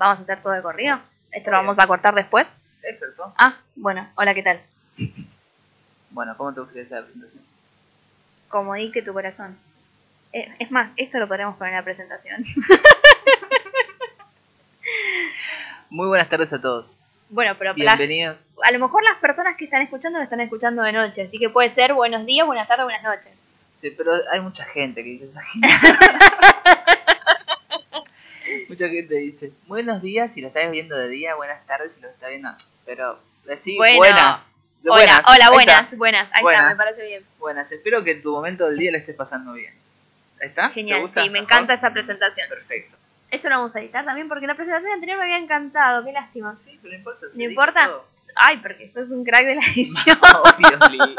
¿Vamos a hacer todo de corrido? ¿Esto lo vamos a cortar después? Exacto. Ah, bueno, hola, ¿qué tal? Bueno, ¿cómo te gustaría hacer la presentación? Como di que tu corazón. Eh, es más, esto lo podremos poner en la presentación. Muy buenas tardes a todos. bueno, pero Bienvenidos. a lo mejor las personas que están escuchando lo están escuchando de noche, así que puede ser buenos días, buenas tardes, buenas noches. Sí, pero hay mucha gente que dice esa gente. mucha gente dice buenos días si lo estás viendo de día, buenas tardes si lo estás viendo. Pero decí Bueno. buenas. Hola, Buenas. hola, Ahí buenas, está. buenas. Ahí está, Buenas. me parece bien. Buenas. Espero que en tu momento del día le estés pasando bien. ¿Ahí está? ¿Te Genial, gusta? sí, me encanta esa presentación. Perfecto. Esto lo vamos a editar también porque la presentación anterior me había encantado, qué lástima. Sí, pero no importa. ¿No importa? todo. Ay, porque sos un crack de la edición. Obviously.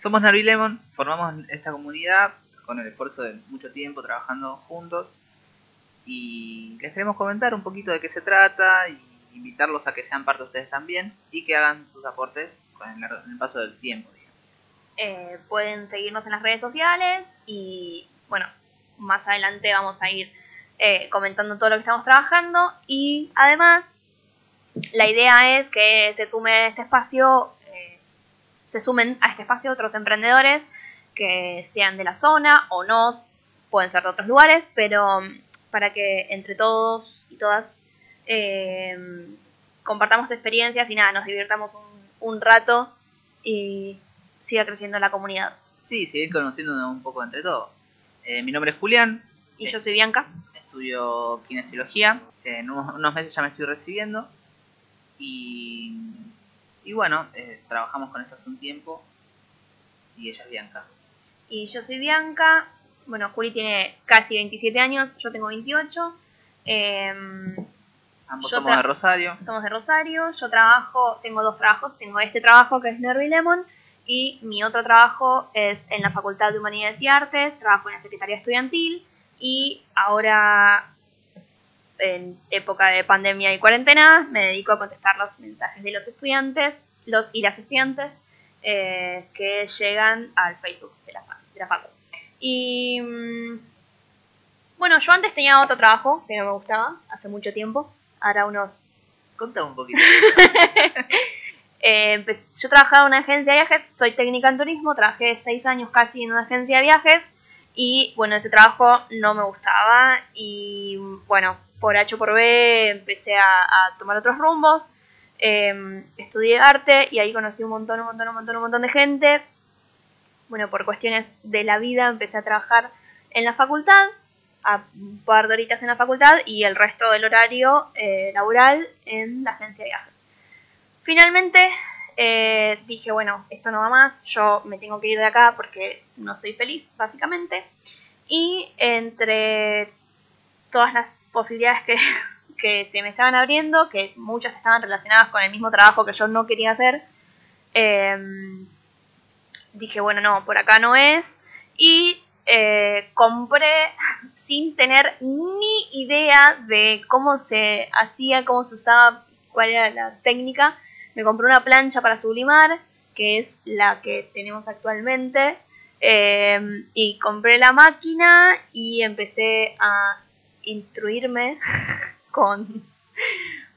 Somos Narvi Lemon, formamos esta comunidad con el esfuerzo de mucho tiempo trabajando juntos y les queremos comentar un poquito de qué se trata y invitarlos a que sean parte de ustedes también y que hagan sus aportes con el, paso del tiempo. Eh, pueden seguirnos en las redes sociales y bueno, más adelante vamos a ir eh, comentando todo lo que estamos trabajando y además la idea es que se sume este espacio, eh, se sumen a este espacio otros emprendedores que sean de la zona o no, pueden ser de otros lugares, pero para que entre todos y todas eh, compartamos experiencias y nada, nos divirtamos un, un rato y siga creciendo la comunidad. Sí, seguir conociéndonos un poco entre todos. Eh, mi nombre es Julián, Y Eh. yo soy Bianca. estudio kinesiología, en unos, unos meses ya me estoy recibiendo y, y bueno, eh, trabajamos con esto hace un tiempo y ella es Bianca. Y yo soy Bianca. Bueno, Juli tiene casi 27 años, yo tengo 28. Em, Ambos somos de Rosario. somos de Rosario. Yo trabajo, tengo dos trabajos. Tengo este trabajo que es Nervi Lemon. Y mi otro trabajo es en la Facultad de Humanidades y Artes. Trabajo en la Secretaría Estudiantil. Y ahora, en época de pandemia y cuarentena, me dedico a contestar los mensajes de los estudiantes los y las estudiantes eh, que llegan al Facebook de la, de la facu. Y mm, bueno, yo antes tenía otro trabajo que no me gustaba hace mucho tiempo. Ahora unos Contame un poquito. eh, yo trabajaba en una agencia de viajes, soy técnica en turismo, trabajé seis años casi en una agencia de viajes y bueno, ese trabajo no me gustaba y bueno, por H o por B empecé a, a tomar otros rumbos, eh, estudié arte y ahí conocí un montón, un montón, un montón, un montón de gente. Bueno, por cuestiones de la vida empecé a trabajar en la facultad, a un par de horitas en la facultad y el resto del horario eh, laboral en la agencia de viajes. Finalmente eh, dije, bueno, esto no va más, yo me tengo que ir de acá porque no soy feliz, básicamente. Y entre todas las posibilidades que, que se me estaban abriendo, que muchas estaban relacionadas con el mismo trabajo que yo no quería hacer, em, dije, bueno, no, por acá no es. Y eh, compré sin tener ni idea de cómo se hacía, cómo se usaba, cuál era la técnica. Me compré una plancha para sublimar, que es la que tenemos actualmente. eh, y compré la máquina y empecé a instruirme con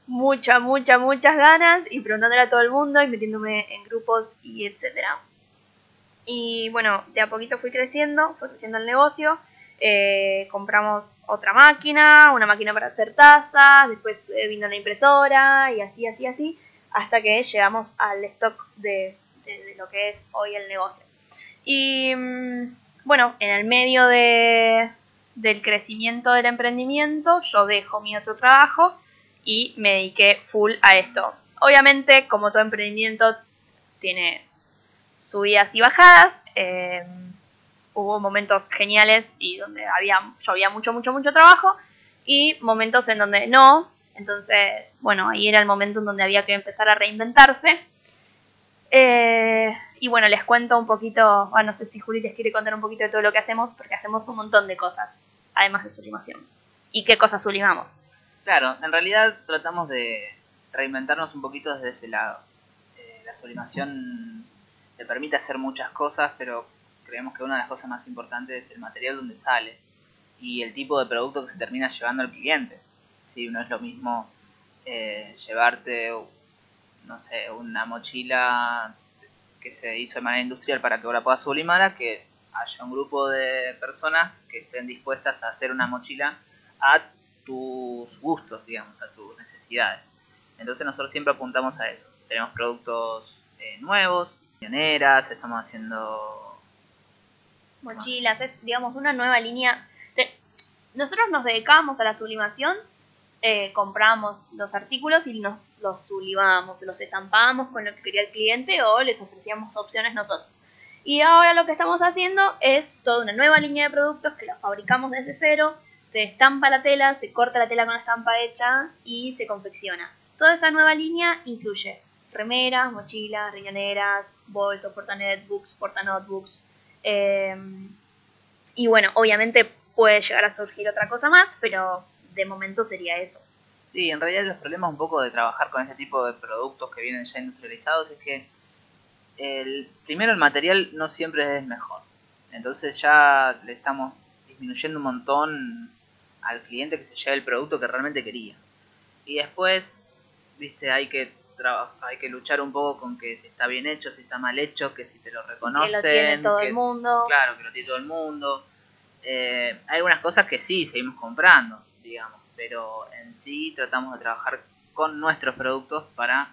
mucha, mucha, muchas ganas y preguntándole a todo el mundo y metiéndome en grupos y etcétera. Y bueno, de a poquito fui creciendo, fue creciendo el negocio. eh, compramos otra máquina, una máquina para hacer tazas, después eh, vino la impresora y así, así, así, hasta que llegamos al stock de, de- de lo que es hoy el negocio. Y mm, bueno, en el medio de, del crecimiento del emprendimiento, yo dejo mi otro trabajo y me dediqué full a esto. Obviamente, como todo emprendimiento, tiene subidas y bajadas. eh, hubo momentos geniales y donde había, había mucho, mucho, mucho trabajo y momentos en donde no. Entonces, bueno, ahí era el momento en donde había que empezar a reinventarse. Eh, y bueno, les cuento un poquito, bueno, no sé si Juli les quiere contar un poquito de todo lo que hacemos, porque hacemos un montón de cosas, además de sublimación. ¿Y qué cosas sublimamos? Claro, en realidad tratamos de reinventarnos un poquito desde ese lado. Eh, la sublimación te permite hacer muchas cosas, pero creemos que una de las cosas más importantes es el material donde sale y el tipo de producto que se termina llevando al cliente. Sí, no es lo mismo eh, llevarte, no sé, una mochila que se hizo de manera industrial para que ahora puedas sublimar a que haya un grupo de personas que estén dispuestas a hacer una mochila a tus gustos, digamos, a tus necesidades. Entonces nosotros siempre apuntamos a eso. Tenemos productos eh, nuevos, pioneras, estamos haciendo mochilas, es digamos una nueva línea. Nosotros nos dedicamos a la sublimación, eh, compramos los artículos y nos los sublimamos, los estampábamos con lo que quería el cliente o les ofrecíamos opciones nosotros. Y ahora lo que estamos haciendo es toda una nueva línea de productos que los fabricamos desde cero, se estampa la tela, se corta la tela con la estampa hecha y se confecciona. Toda esa nueva línea incluye remeras, mochilas, riñoneras, bolsos, porta netbooks, porta notebooks. Eh, y bueno, obviamente puede llegar a surgir otra cosa más, pero de momento sería eso. Sí, en realidad los problemas un poco de trabajar con este tipo de productos que vienen ya industrializados es que el, primero el material no siempre es mejor. Entonces ya le estamos disminuyendo un montón al cliente que se lleve el producto que realmente quería. Y después, viste, hay que hay que luchar un poco con que si está bien hecho, si está mal hecho, que si te lo reconocen. Que lo tiene todo el mundo. Claro, que lo tiene todo el mundo. Eh, hay algunas cosas que sí seguimos comprando, digamos, pero en sí tratamos de trabajar con nuestros productos para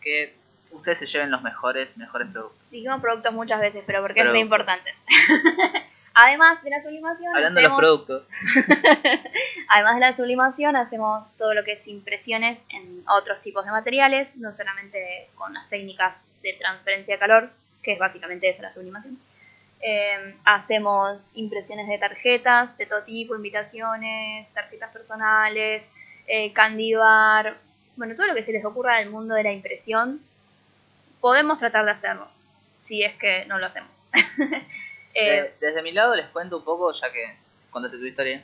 que ustedes se lleven los mejores, mejores productos. Dijimos productos muchas veces, pero porque es muy importante. Además de la sublimación. Hablando de los productos. Además de la sublimación, hacemos todo lo que es impresiones en otros tipos de materiales, no solamente con las técnicas de transferencia de calor, que es básicamente eso, la sublimación. Eh, hacemos impresiones de tarjetas de todo tipo, invitaciones, tarjetas personales, eh, candy bar, bueno, todo lo que se les ocurra del mundo de la impresión, podemos tratar de hacerlo, si es que no lo hacemos. Eh, desde mi lado les cuento un poco, ya que contaste tu historia.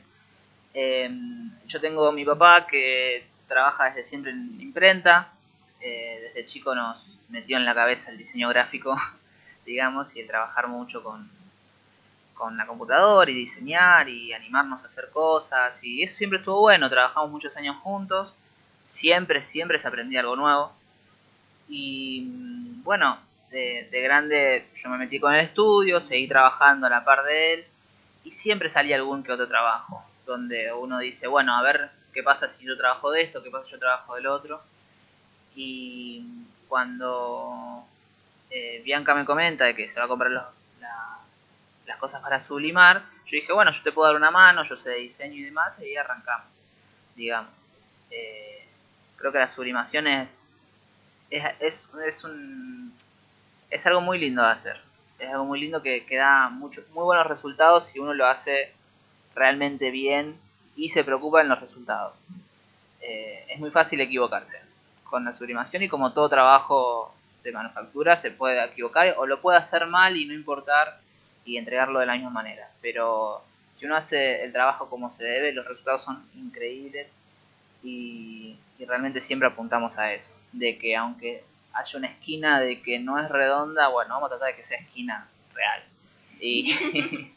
Em, yo tengo a mi papá que trabaja desde siempre en imprenta. Eh, desde chico nos metió en la cabeza el diseño gráfico, digamos, y el trabajar mucho con, con la computadora y diseñar y animarnos a hacer cosas. Y eso siempre estuvo bueno, trabajamos muchos años juntos. Siempre, siempre se aprendía algo nuevo. Y mm, bueno, de, grande yo me metí con el estudio, seguí trabajando a la par de él y siempre salía algún que otro trabajo, donde uno dice, bueno, a ver qué pasa si yo trabajo de esto, qué pasa si yo trabajo del otro. Y cuando eh, Bianca me comenta de que se va a comprar las cosas para sublimar, yo dije, bueno, yo te puedo dar una mano, yo sé de diseño y demás, y arrancamos, digamos. Eh, creo que la sublimación es, es, es un es algo muy lindo de hacer. Es algo muy lindo que, que da mucho, muy buenos resultados si uno lo hace realmente bien y se preocupa en los resultados. Eh, es muy fácil equivocarse con la sublimación y como todo trabajo de manufactura se puede equivocar o lo puede hacer mal y no importar y entregarlo de la misma manera. Pero si uno hace el trabajo como se debe, los resultados son increíbles y, y realmente siempre apuntamos a eso. De que aunque haya una esquina de que no es redonda, bueno, vamos a tratar de que sea esquina real. Y,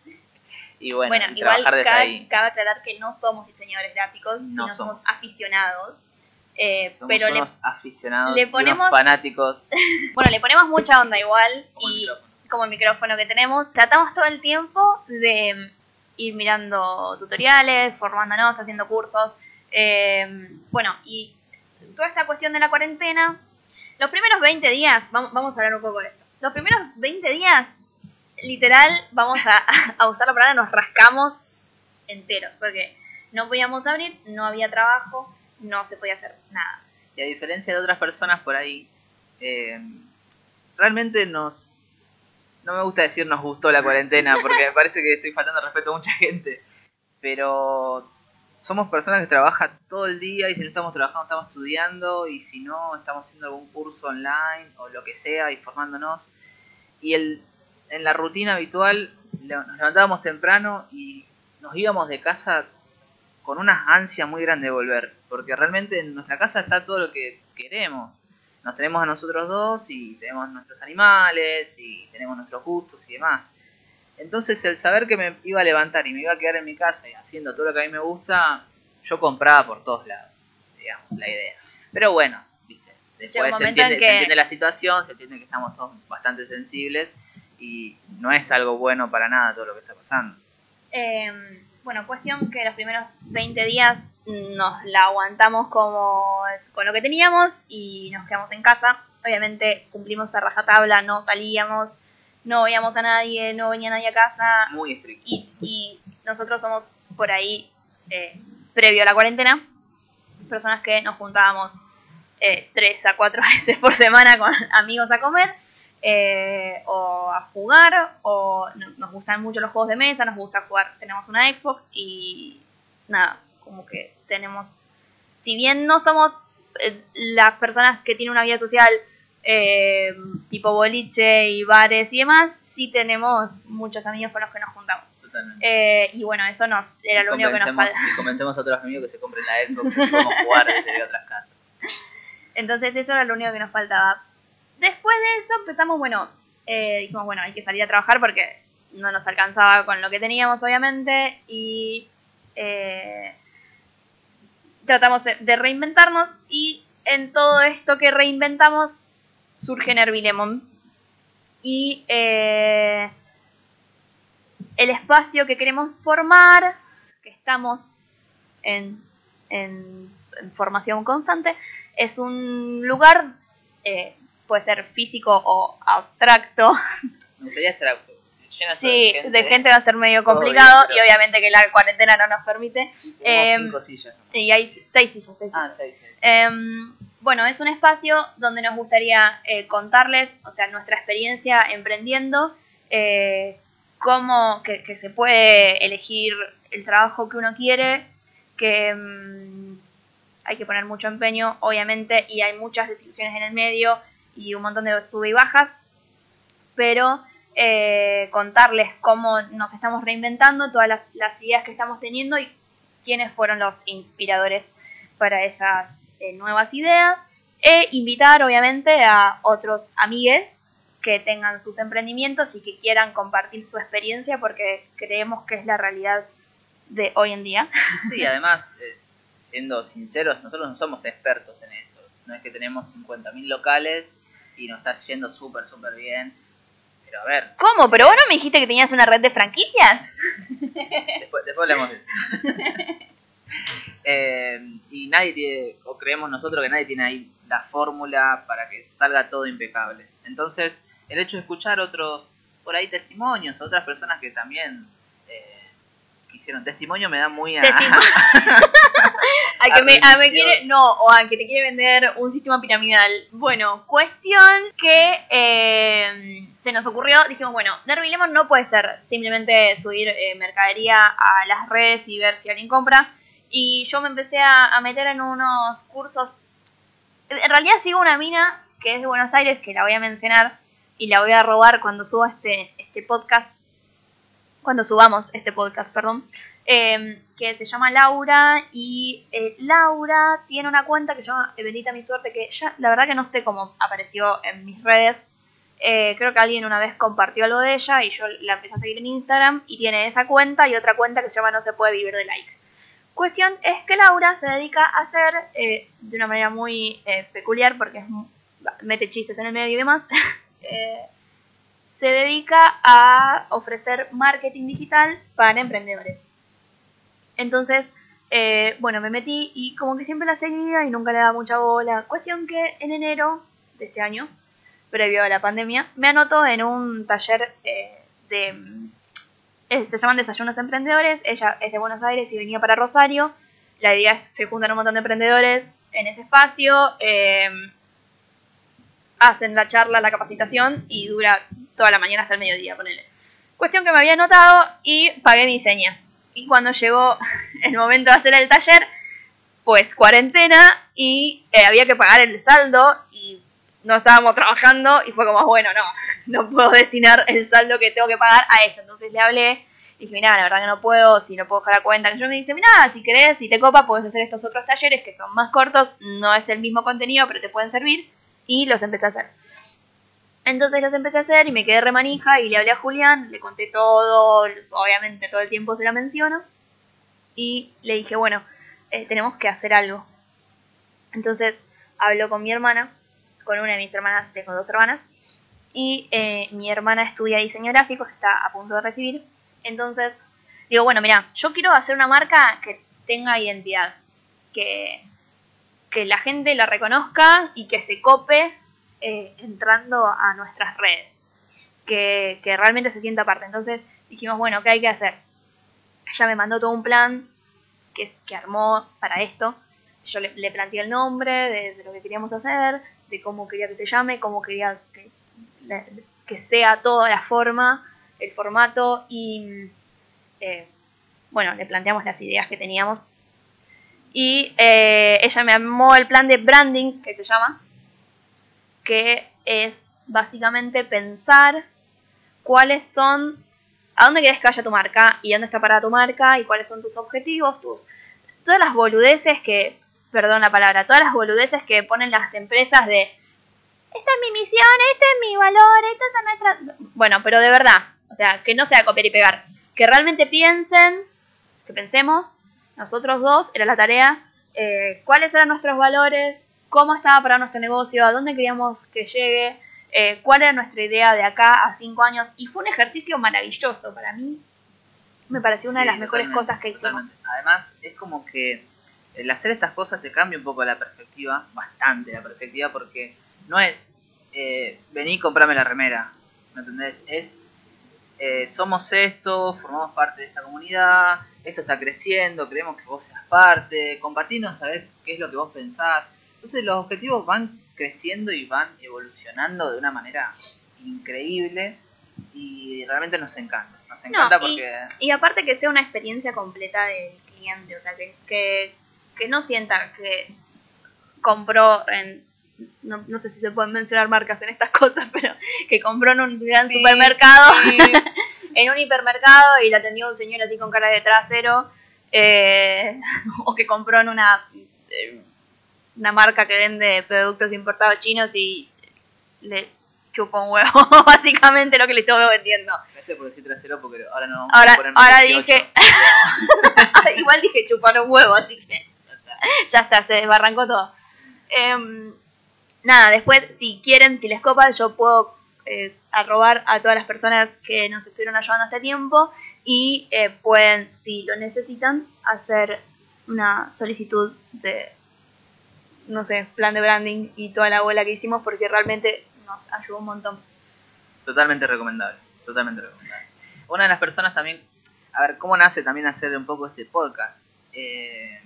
y bueno, igual cabe, cabe, aclarar que no somos diseñadores gráficos, no sino somos, aficionados. Eh, pero le, aficionados, le ponemos fanáticos. bueno, le ponemos mucha onda igual y como el micrófono que tenemos, tratamos todo el tiempo de ir mirando tutoriales, formándonos, haciendo cursos. Eh, bueno, y toda esta cuestión de la cuarentena los primeros 20 días, vamos, a hablar un poco de esto. Los primeros 20 días, literal, vamos a, usar la palabra, nos rascamos enteros, porque no podíamos abrir, no había trabajo, no se podía hacer nada. Y a diferencia de otras personas por ahí, eh, realmente nos... No me gusta decir nos gustó la cuarentena, porque me parece que estoy faltando respeto a mucha gente. Pero somos personas que trabajan todo el día y si no estamos trabajando estamos estudiando y si no estamos haciendo algún curso online o lo que sea y formándonos. Y el, en la rutina habitual nos levantábamos temprano y nos íbamos de casa con una ansia muy grande de volver, porque realmente en nuestra casa está todo lo que queremos. Nos tenemos a nosotros dos y tenemos nuestros animales y tenemos nuestros gustos y demás. Entonces el saber que me iba a levantar y me iba a quedar en mi casa y haciendo todo lo que a mí me gusta, yo compraba por todos lados. digamos, la idea. Pero bueno, ¿viste? Después se en entiende, que- se entiende la situación, se entiende que estamos todos bastante sensibles y no es algo bueno para nada todo lo que está pasando. Eh, bueno, cuestión que los primeros 20 días nos la aguantamos como con lo que teníamos y nos quedamos en casa. Obviamente cumplimos a rajatabla, no salíamos, no veíamos a nadie, no venía nadie a casa Muy estricto. y, y nosotros somos por ahí, eh, previo a la cuarentena, personas que nos juntábamos eh, tres a cuatro veces por semana con amigos a comer eh, o a jugar o no- nos gustan mucho los juegos de mesa, nos gusta jugar, tenemos una Xbox y nada, como que tenemos, si bien no somos eh, las personas que tienen una vida social eh, tipo boliche y bares y demás, sí tenemos muchos amigos con los que nos juntamos. Totalmente. Eh, y bueno, eso nos era Y lo único que nos convencemos- falta. Y convencemos a otros amigos que se compren la Xbox y podemos jugar desde otras casas. Entonces eso era lo único que nos faltaba. Después de eso empezamos, bueno, eh, dijimos, bueno, hay que salir a trabajar porque no nos alcanzaba con lo que teníamos, obviamente, y eh, tratamos de, de reinventarnos y en todo esto que reinventamos surge Nervilemon. Y eh, el espacio que queremos formar, que estamos en, en- en formación constante, es un lugar, eh, puede ser físico o abstracto. Me gustaría estar llena Sí, de de gente va a ser medio complicado bien, y obviamente que la cuarentena no nos permite. Tenemos em, cinco sillas. Y hay seis sillas. seis Ah, seis, seis. Bueno, es un espacio donde nos gustaría eh, contarles, o sea, nuestra experiencia emprendiendo, eh, cómo que se puede elegir el trabajo que uno quiere, que mm, hay que poner mucho empeño, obviamente, y hay muchas desilusiones en el medio y un montón de sube y bajas, pero eh, contarles cómo nos estamos reinventando, todas las, las ideas que estamos teniendo y quiénes fueron los inspiradores para esas eh, nuevas ideas e invitar obviamente a otros amigues que tengan sus emprendimientos y que quieran compartir su experiencia porque creemos que es la realidad de hoy en día. Sí, además, eh, siendo sinceros, nosotros no somos expertos en esto. No es que tenemos 50.000 locales y nos está yendo súper, súper bien. Pero a ver, ¿Cómo? ¿Pero vos no me dijiste que tenías una red de franquicias? después, después hablamos de eso. Eh, y nadie tiene, creemos nosotros que nadie tiene ahí la fórmula para que salga todo impecable. Entonces, el hecho de escuchar otros, por ahí testimonios, otras personas que también eh, hicieron testimonio me da muy a... Al que me, a me quiere, no, o al que te quiere vender un sistema piramidal. Bueno, cuestión que eh, se nos ocurrió, dijimos, bueno, Nervilemon no puede ser simplemente subir eh, mercadería a las redes y ver si alguien compra. Y yo me empecé a, meter en unos cursos. En realidad sigo una mina que es de Buenos Aires, que la voy a mencionar y la voy a robar cuando suba este, este podcast. Cuando subamos este podcast, perdón eh, que se llama Laura y eh, Laura tiene una cuenta que se llama Bendita mi suerte que ya la verdad que no sé cómo apareció en mis redes Eh, creo que alguien una vez compartió algo de ella y yo la empecé a seguir en Instagram y tiene esa cuenta y otra cuenta que se llama No se puede vivir de likes cuestión es que Laura se dedica a hacer eh, de una manera muy eh, peculiar porque es mete chistes en el medio y demás eh, se dedica a ofrecer marketing digital para emprendedores entonces, bueno, me metí y como que siempre la seguía y nunca le daba mucha bola. Cuestión que en enero de este año, previo a la pandemia, me anotó en un taller de... se llaman Desayunos Emprendedores. Ella es de Buenos Aires y venía para Rosario. La idea es se juntan un montón de emprendedores en ese espacio. eh, hacen la charla, la capacitación y dura toda la mañana hasta el mediodía, ponele. Cuestión que me había anotado y pagué mi seña. Y cuando llegó el momento de hacer el taller, pues cuarentena y eh, había que pagar el saldo no estábamos trabajando y fue como, bueno, no, no puedo destinar el saldo que tengo que pagar a esto. Entonces le hablé y dije, mira, la verdad que no puedo, si no puedo dejar la cuenta. Y yo me dice, mira, si querés, si te copa, puedes hacer estos otros talleres que son más cortos, no es el mismo contenido, pero te pueden servir. Y los empecé a hacer. Entonces los empecé a hacer y me quedé remanija y le hablé a Julián, le conté todo, obviamente todo el tiempo se la menciono. Y le dije, bueno, eh, tenemos que hacer algo. Entonces hablo con mi hermana, con una de mis hermanas, tengo dos hermanas, y eh, mi hermana estudia diseño gráfico, está a punto de recibir. Entonces digo, bueno, mira, yo quiero hacer una marca que tenga identidad, que, que la gente la reconozca y que se cope eh, entrando a nuestras redes, que, que realmente se sienta parte. Entonces dijimos, bueno, ¿qué hay que hacer? Ella me mandó todo un plan que, que armó para esto. Yo le, planteé el nombre de, lo que queríamos hacer, de cómo quería que se llame, cómo quería que, que sea toda la forma, el formato y eh, bueno, le planteamos las ideas que teníamos. Y eh, ella me armó el plan de branding, que se llama, que es básicamente pensar cuáles son, a dónde quieres que vaya tu marca y dónde está parada tu marca y cuáles son tus objetivos, tus todas las boludeces que, perdón la palabra, todas las boludeces que ponen las empresas de esta es mi misión, este es mi valor, esta es nuestra... Bueno, pero de verdad, o sea, que no sea copiar y pegar, que realmente piensen, que pensemos, nosotros dos, era la tarea, eh, cuáles eran nuestros valores, cómo estaba para nuestro negocio, a dónde queríamos que llegue, eh, cuál era nuestra idea de acá a cinco años. Y fue un ejercicio maravilloso para mí. Me pareció una Sí, de las mejores cosas que hicimos. totalmente. Además, es como que el hacer estas cosas te cambia un poco la perspectiva, bastante la perspectiva, porque no es eh, vení, comprame la remera, ¿me entendés? Es eh, somos esto, formamos parte de esta comunidad, esto está creciendo, queremos que vos seas parte, compartirnos, saber qué es lo que vos pensás. Entonces los objetivos van creciendo y van evolucionando de una manera increíble y realmente nos encanta. Nos encanta y- porque... Y aparte que sea una experiencia completa del cliente, o sea, que, que, que no sienta que compró en... No, no sé si se pueden mencionar marcas en estas cosas, pero que compró en un gran Sí, supermercado, sí. en un hipermercado y la atendió un señor así con cara de trasero, eh, o que compró en una, eh, una marca que vende productos importados chinos y le chupa un huevo, básicamente lo que le estoy vendiendo. Gracias por decir trasero porque ahora no vamos Ahora- a poner ahora 18, dije- Igual dije chupar un huevo, así que ya está. se desbarrancó todo. Em, nada, después, si quieren, si les copa, yo puedo eh, arrobar a todas las personas que nos estuvieron ayudando este tiempo y eh, pueden, si lo necesitan, hacer una solicitud de, no sé, plan de branding y toda la bola que hicimos porque realmente nos ayudó un montón. Totalmente recomendable, totalmente recomendable. Una de las personas también, a ver, ¿cómo nace también hacer un poco este podcast? Eh,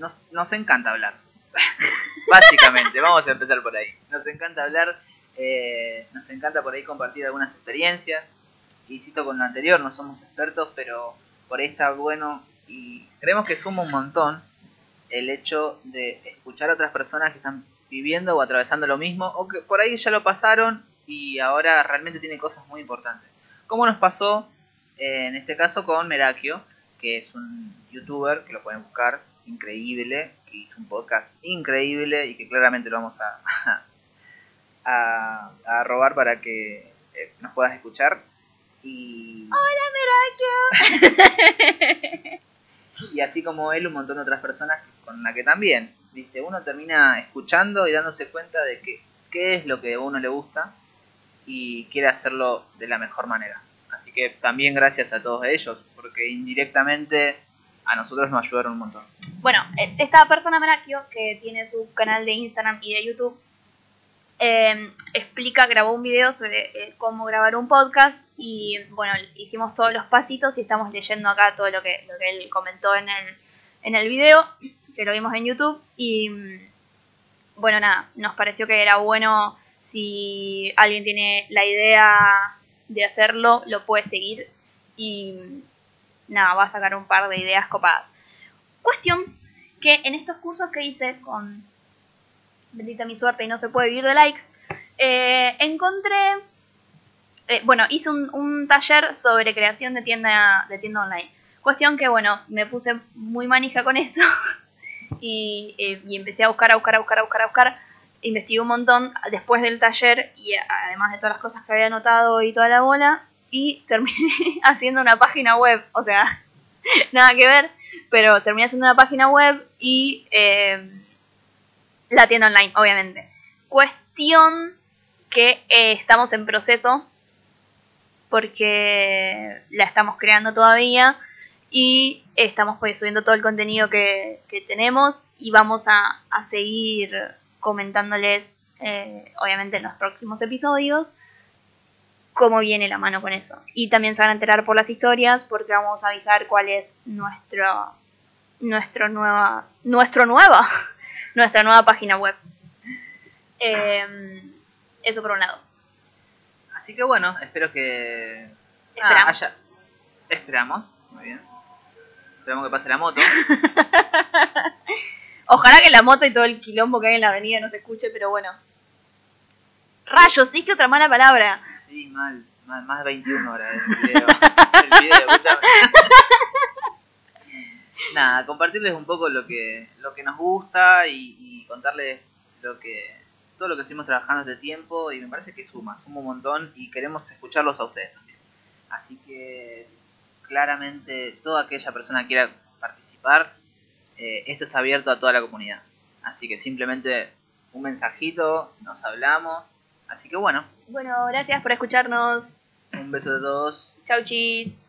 nos, nos encanta hablar, básicamente, vamos a empezar por ahí. Nos encanta hablar, eh, nos encanta por ahí compartir algunas experiencias. Insisto con lo anterior, no somos expertos, pero por ahí está bueno y creemos que suma un montón el hecho de escuchar a otras personas que están viviendo o atravesando lo mismo o que por ahí ya lo pasaron y ahora realmente tiene cosas muy importantes. Como nos pasó eh, en este caso con Merakio, que es un youtuber que lo pueden buscar, increíble, que hizo un podcast increíble y que claramente lo vamos a, a, a robar para que eh, nos puedas escuchar. Y, y así como él, un montón de otras personas con la que también, viste, uno termina escuchando y dándose cuenta de que qué es lo que a uno le gusta y quiere hacerlo de la mejor manera. Así que también gracias a todos ellos, porque indirectamente a nosotros nos ayudaron un montón. Bueno, eh, esta persona Merakio, que tiene su canal de Instagram y de YouTube, eh, explica, grabó un video sobre eh, cómo grabar un podcast y bueno, hicimos todos los pasitos y estamos leyendo acá todo lo que, lo que él comentó en el, en el video, que lo vimos en YouTube y mm, bueno, nada, nos pareció que era bueno si alguien tiene la idea de hacerlo, lo puede seguir y mm, nada, va a sacar un par de ideas copadas. Cuestión que en estos cursos que hice con bendita mi suerte y no se puede vivir de likes, eh, encontré, eh, bueno, hice un, un taller sobre creación de tienda, de tienda online. Cuestión que, bueno, me puse muy manija con eso y, eh, y empecé a buscar, a buscar, a buscar, a buscar, a buscar. Investigué un montón después del taller y además de todas las cosas que había anotado y toda la bola y terminé haciendo una página web, o sea, nada que ver, pero terminé haciendo una página web y... eh, La tienda online, obviamente. Cuestión que eh, estamos en proceso porque la estamos creando todavía y estamos pues subiendo todo el contenido que, que tenemos y vamos a, a seguir comentándoles eh, obviamente en los próximos episodios cómo viene la mano con eso. Y también se van a enterar por las historias porque vamos a avisar cuál es nuestro, nuestro nueva, nuestro nueva, nuestra nueva página web. Eh, eso por un lado. Así que bueno, espero que... ah, Esperamos. haya- Esperamos, muy bien. Esperamos que pase la moto. Ojalá que la moto y todo el quilombo que hay en la avenida no se escuche, pero bueno. Rayos, dije otra mala palabra. Sí, mal, mal, más de 21 horas el video. el video, escúchame. Nada, compartirles un poco lo que, lo que nos gusta y, y contarles lo que todo lo que estuvimos trabajando este tiempo y me parece que suma, suma un montón y queremos escucharlos a ustedes también. Así que claramente toda aquella persona que quiera participar, eh, esto está abierto a toda la comunidad. Así que simplemente un mensajito, nos hablamos. Así que bueno, Bueno, gracias por escucharnos. un beso de todos. Chau chis.